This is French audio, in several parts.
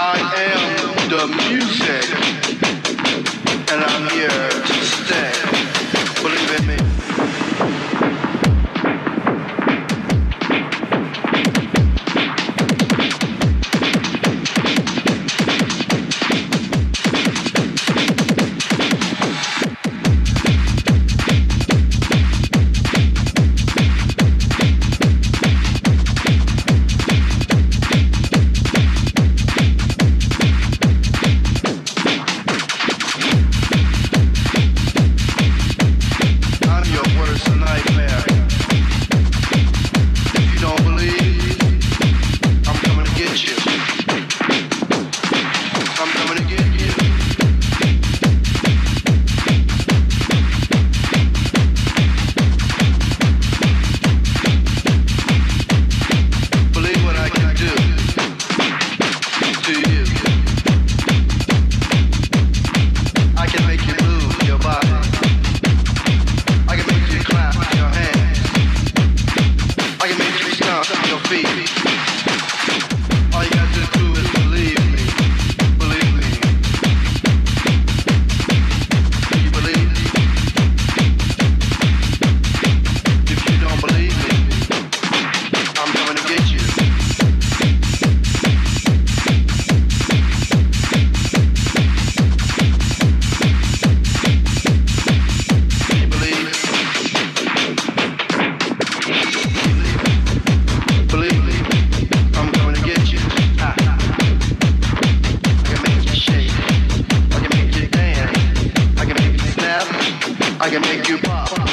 I am the music, and I'm here to stay. I can make you pop.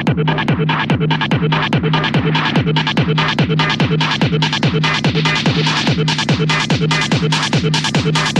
Thank you.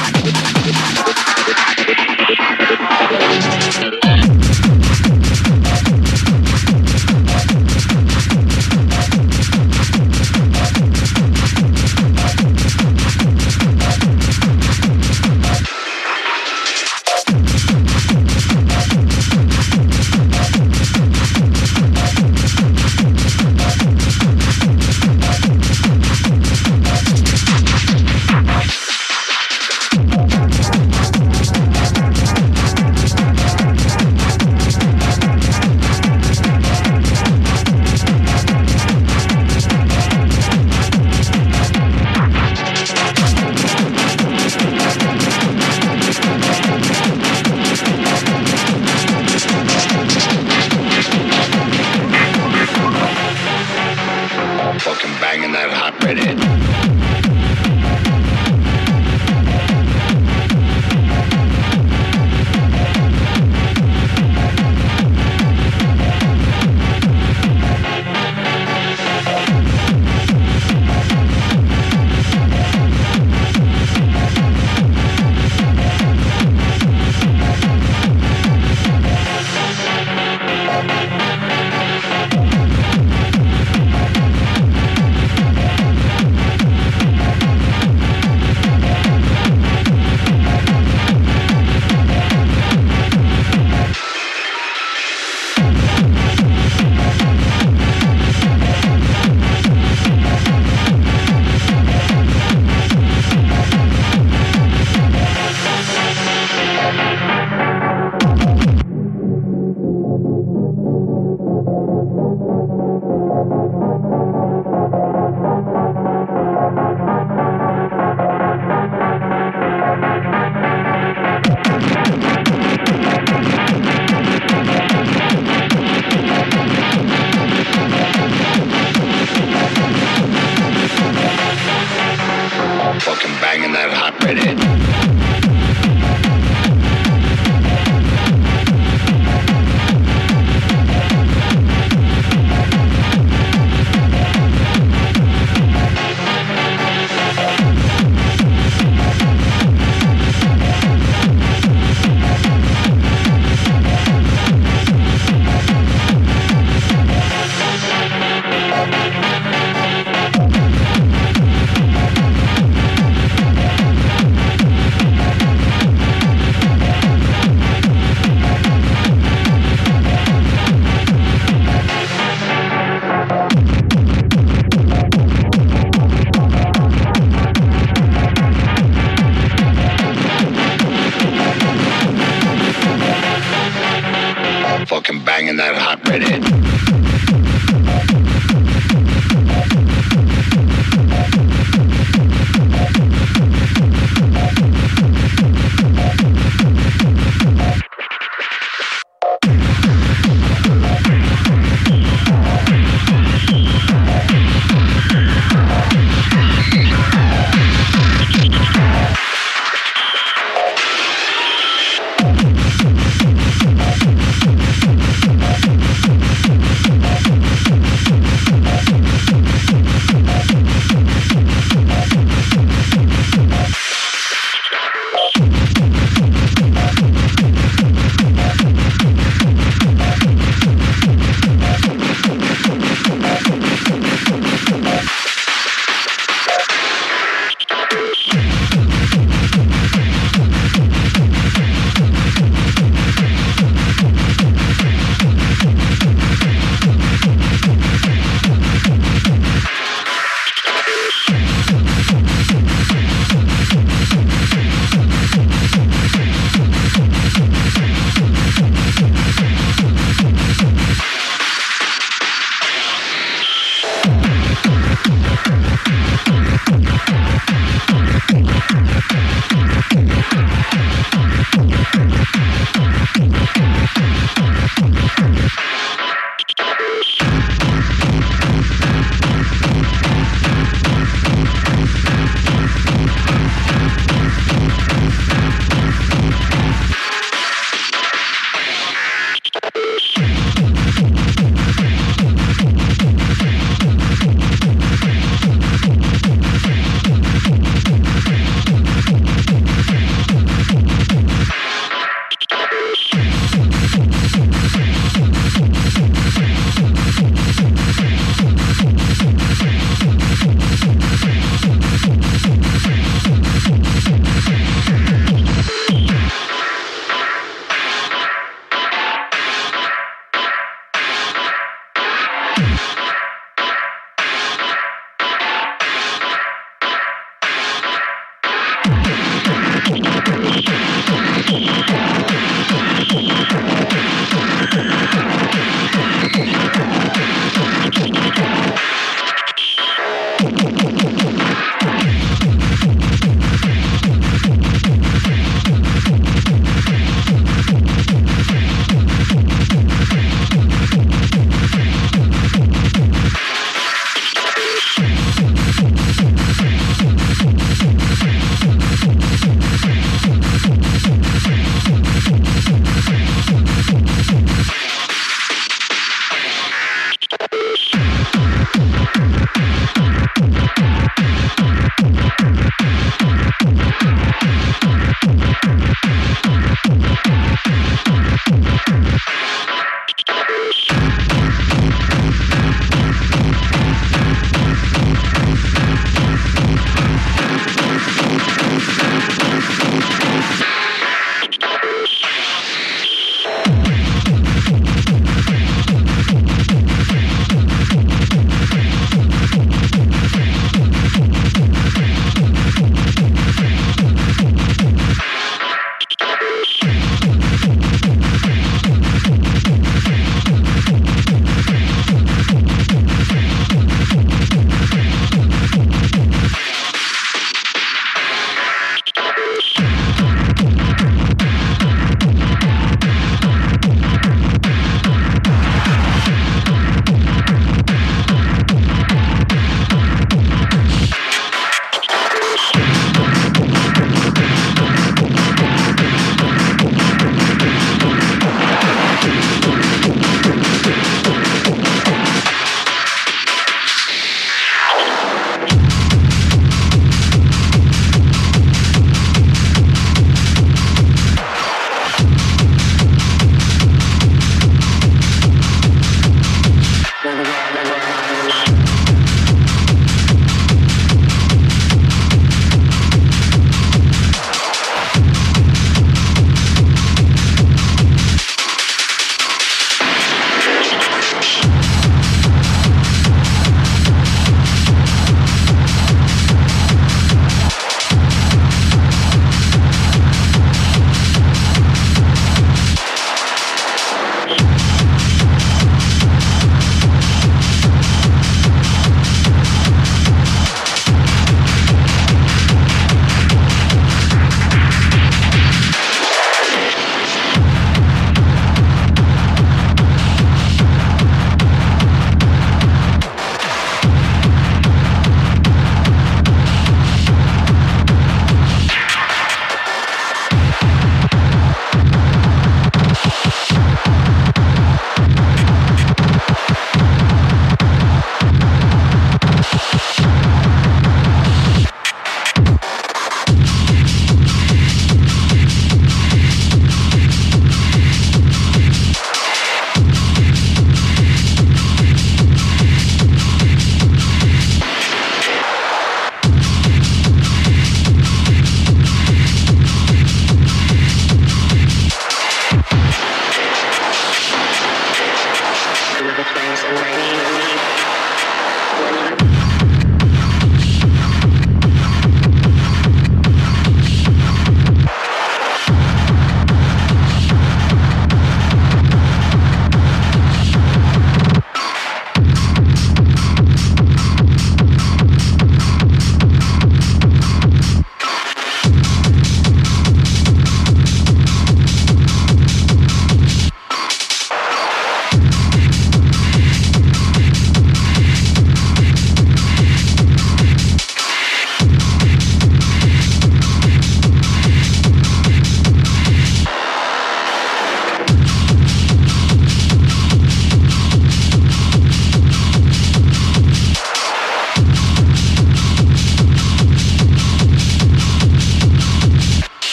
Thank you.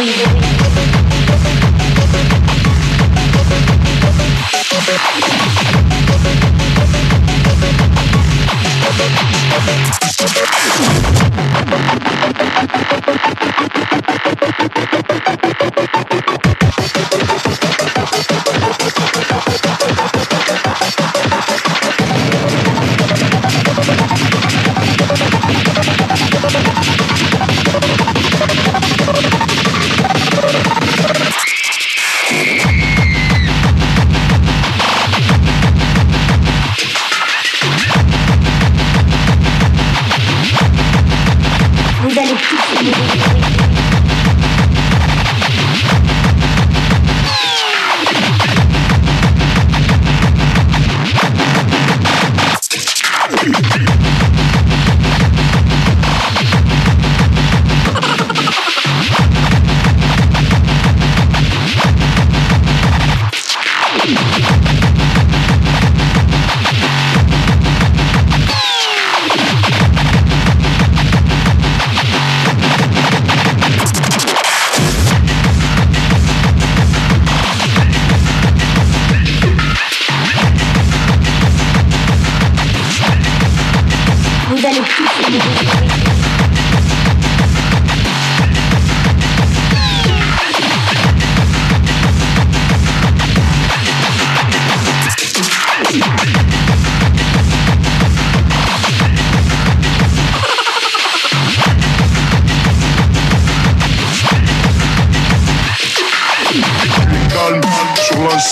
we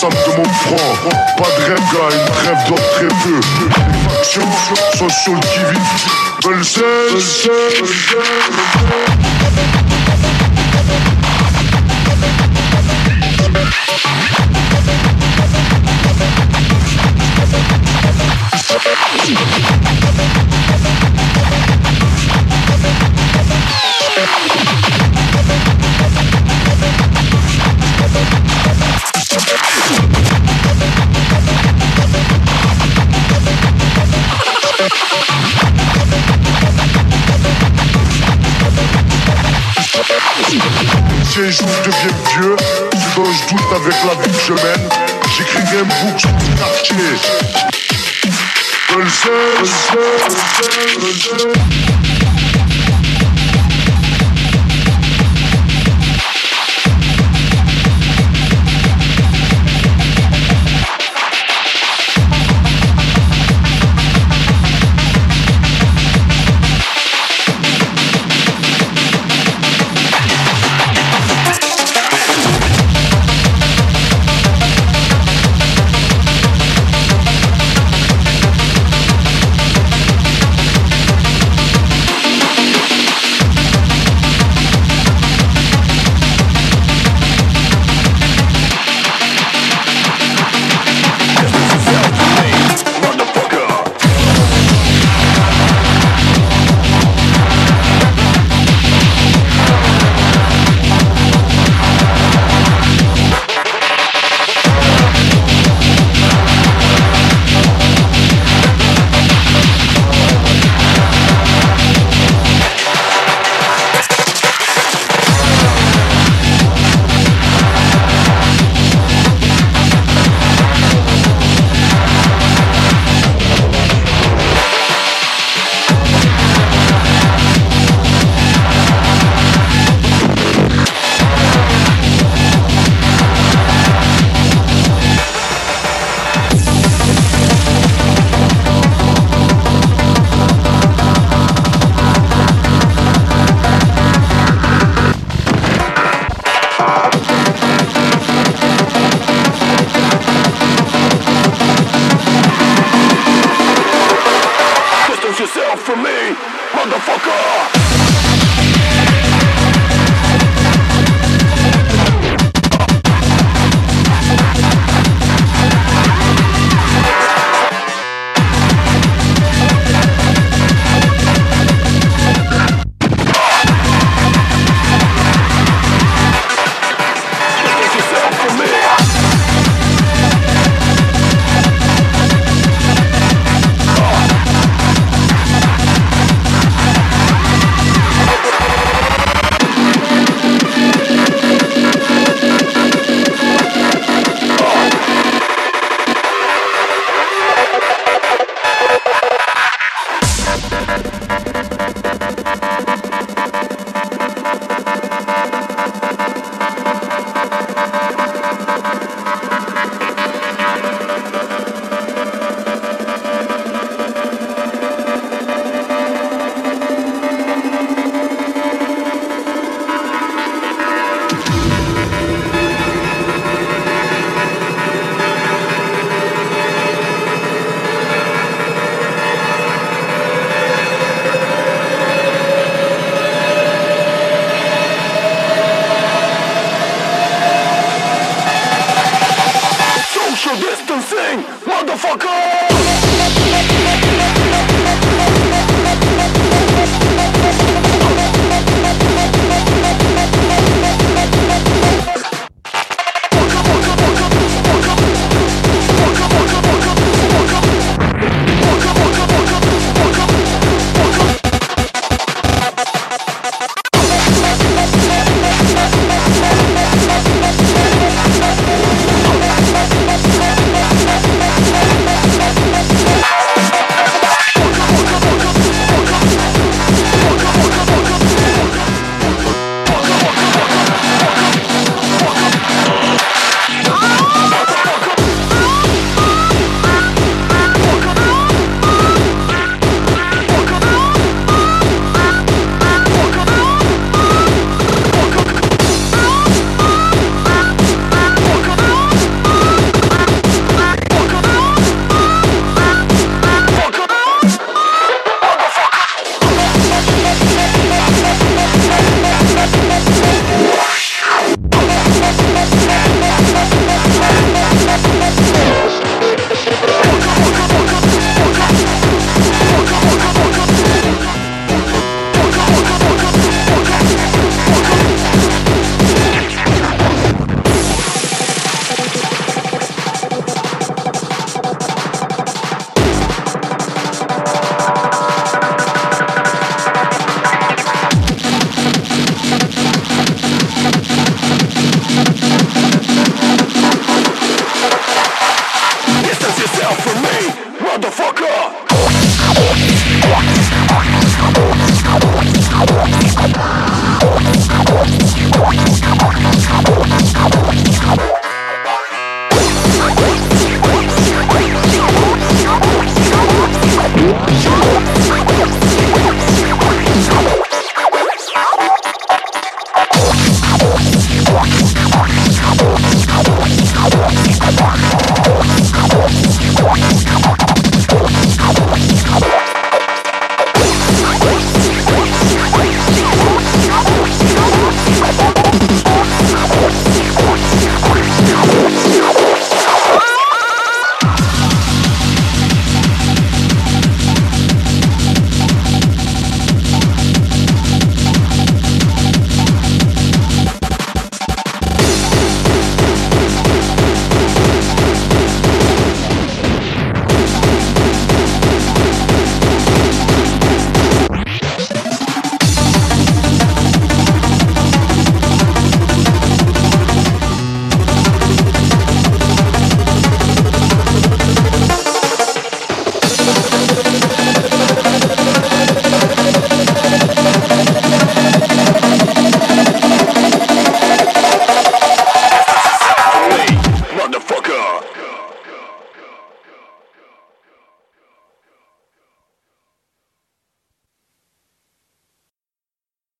de mon front. Pas de rêve, gars, une trêve d'or très peu. Factions qui-vive. Veulent Si je deviens vieux, dont je doute avec la vie que je mène, j'écrirai un bouc sur le quartier. Je le sais, je le sais, je le sais,